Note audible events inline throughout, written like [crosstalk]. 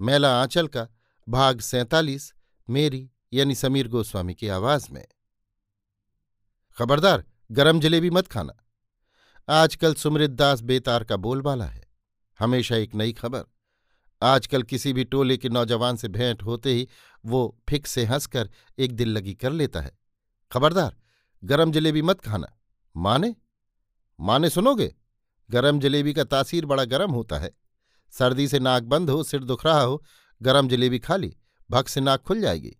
मैला आंचल का, भाग सैतालीस, मेरी यानी समीर गोस्वामी की आवाज़ में। खबरदार, गरम जलेबी मत खाना। आजकल सुमृत दास बेतार का बोलबाला है। हमेशा एक नई खबर। आजकल किसी भी टोले के नौजवान से भेंट होते ही वो फिक से हंसकर एक दिल लगी कर लेता है। खबरदार, गरम जलेबी मत खाना। माने? माने सुनोगे? गरम जलेबी का तासीर बड़ा गरम होता है। सर्दी से नाक बंद हो, सिर दुख रहा हो, गरम जलेबी खा ली भग से नाक खुल जाएगी।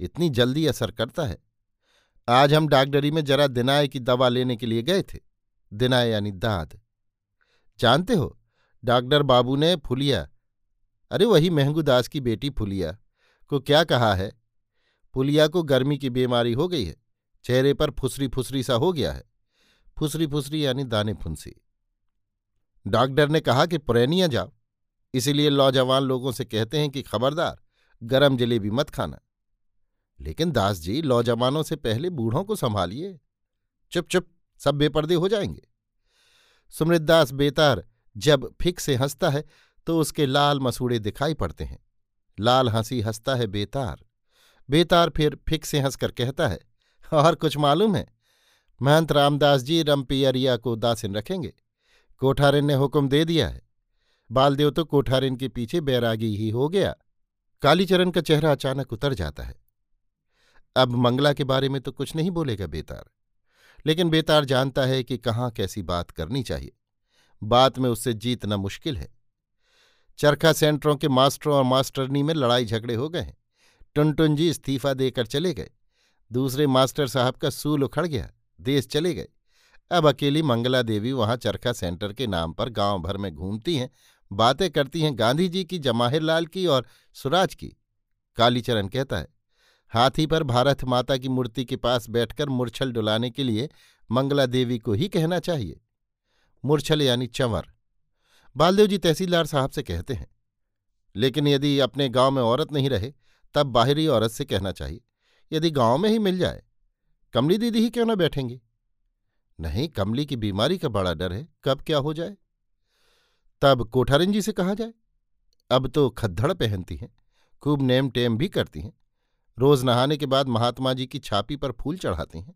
इतनी जल्दी असर करता है। आज हम डागडरी में जरा दिनाए की दवा लेने के लिए गए थे। दिनाए यानी दाद। जानते हो, डॉक्टर बाबू ने फुलिया, अरे वही महंगू दास की बेटी फुलिया, को क्या कहा है? फुलिया को गर्मी की बीमारी हो गई है, चेहरे पर फुसरी फुसरी सा हो गया है। फुसरी फुसरी यानी दाने फुंसी। डॉक्टर ने कहा कि, पुरैनिया जाओ। इसीलिए नौजवान लोगों से कहते हैं कि, खबरदार, गरम जलेबी मत खाना। लेकिन दास जी नौजवानों से पहले बूढ़ों को संभालिए। चुप चुप, सब बेपर्दे हो जाएँगे। सुमृत दास बेतार, जब फिक से हंसता है तो उसके लाल मसूड़े दिखाई पड़ते हैं। लाल हँसी हंसता है बेतार। बेतार फिर फिक से हंसकर कहता है, और कुछ मालूम है? महंत रामदास जी रमपियरिया को दासिन रखेंगे। कोठारिन ने हुक्म दे दिया है। बालदेव तो कोठारिन के पीछे बैरागी ही हो गया। कालीचरण का चेहरा अचानक उतर जाता है। अब मंगला के बारे में तो कुछ नहीं बोलेगा बेतार। लेकिन बेतार जानता है कि कहाँ कैसी बात करनी चाहिए। बात में उससे जीतना मुश्किल है। चरखा सेंटरों के मास्टरों और मास्टरनी में लड़ाई झगड़े हो गए हैं। टुनटुन जी इस्तीफा देकर चले गए। दूसरे मास्टर साहब का सूल उखड़ गया। देश चले गए। अब अकेली मंगला देवी वहाँ चरखा सेंटर के नाम पर गाँव भर में घूमती हैं बातें करती हैं गांधी जी की जमाहिर लाल की और सुराज की। कालीचरण कहता है, हाथी पर भारत माता की मूर्ति के पास बैठकर मूर्छल डुलाने के लिए मंगला देवी को ही कहना चाहिए। मूर्छल यानी चंवर। बालदेव जी तहसीलदार साहब से कहते हैं, लेकिन यदि अपने गाँव में औरत नहीं रहे, तब बाहरी औरत से कहना चाहिए, यदि गाँव में ही मिल जाए, कमली दीदी ही क्यों ना बैठेंगी? नहीं, कमली की बीमारी का बड़ा डर है, कब क्या हो जाए? तब कोठारिन जी से कहा जाए। अब तो खद्दड़ पहनती हैं, खूब नेम टेम भी करती हैं। रोज नहाने के बाद महात्मा जी की छापी पर फूल चढ़ाती हैं।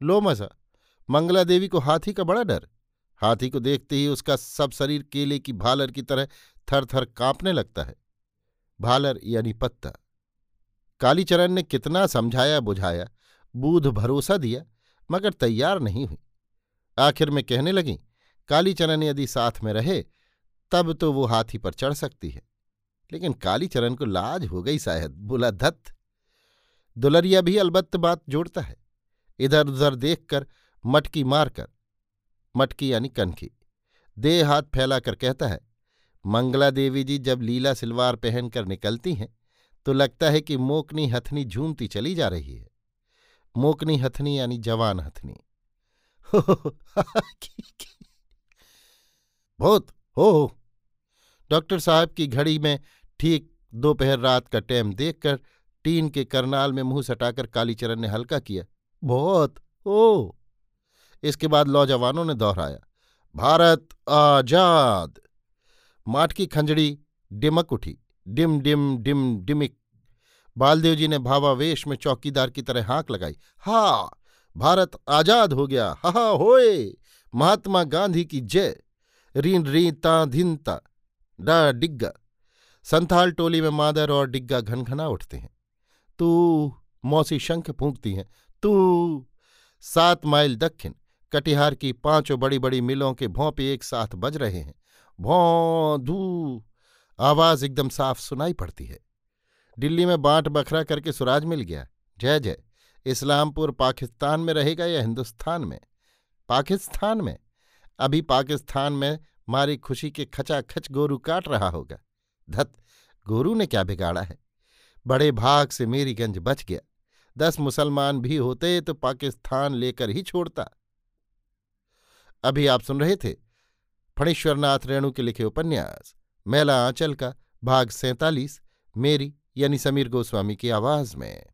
लो मज़ा, मंगला देवी को हाथी का बड़ा डर। हाथी को देखते ही उसका सब शरीर केले की भालर की तरह थर थर कांपने लगता है। भालर यानी पत्ता। कालीचरण ने कितना समझाया बुझाया, बूध भरोसा दिया, मगर तैयार नहीं हुई। आखिर में कहने लगी, कालीचरण यदि साथ में रहे तब तो वो हाथी पर चढ़ सकती है। लेकिन कालीचरण को लाज हो गई शायद बोला धत दुलरिया भी अलबत्त बात जोड़ता है। इधर उधर देखकर मटकी मारकर, मटकी यानी कनखी दे हाथ फैलाकर कहता है, मंगला देवी जी जब लीला सिलवार पहनकर निकलती हैं तो लगता है कि मोकनी हथनी झूमती चली जा रही है। मोकनी हथनी यानी जवान हथनी। [laughs] हो हो डॉक्टर साहब की घड़ी में ठीक दोपहर रात का टैम देखकर टीन के करनाल में मुँह सटाकर कालीचरण ने हल्का किया, बहुत ओ इसके बाद नौजवानों ने दोहराया, भारत आज़ाद। माठ की खंजड़ी डिमक उठी, डिम डिम डिम, डिमिक। बालदेव जी ने भावावेश में चौकीदार की तरह हाँक लगाई, हा, भारत आज़ाद हो गया, हा होए, महात्मा गांधी की जय। रीन री ता, धिन, ता। डा डिग्गा। संथाल टोली में मादर और डिग्गा घनघना उठते हैं। तू मौसी शंख फूंकती हैं। तू सात माइल दक्षिण, कटिहार की पाँचों बड़ी बड़ी मिलों के भौंपे एक साथ बज रहे हैं। भौं धू। आवाज़ एकदम साफ़ सुनाई पड़ती है। दिल्ली में बांट बखरा करके सुराज मिल गया। जय जय। इस्लामपुर पाकिस्तान में रहेगा या हिंदुस्तान में? पाकिस्तान में? अभी पाकिस्तान में मारी खुशी के खचाखच गोरू काट रहा होगा। धत, गोरू ने क्या बिगाड़ा है? बड़े भाग से मेरी गंज बच गया। दस मुसलमान भी होते तो पाकिस्तान लेकर ही छोड़ता। अभी आप सुन रहे थे फणीश्वरनाथ रेणु के लिखे उपन्यास, मेला आंचल का, भाग सैतालीस, मेरी यानी समीर गोस्वामी की आवाज़ में।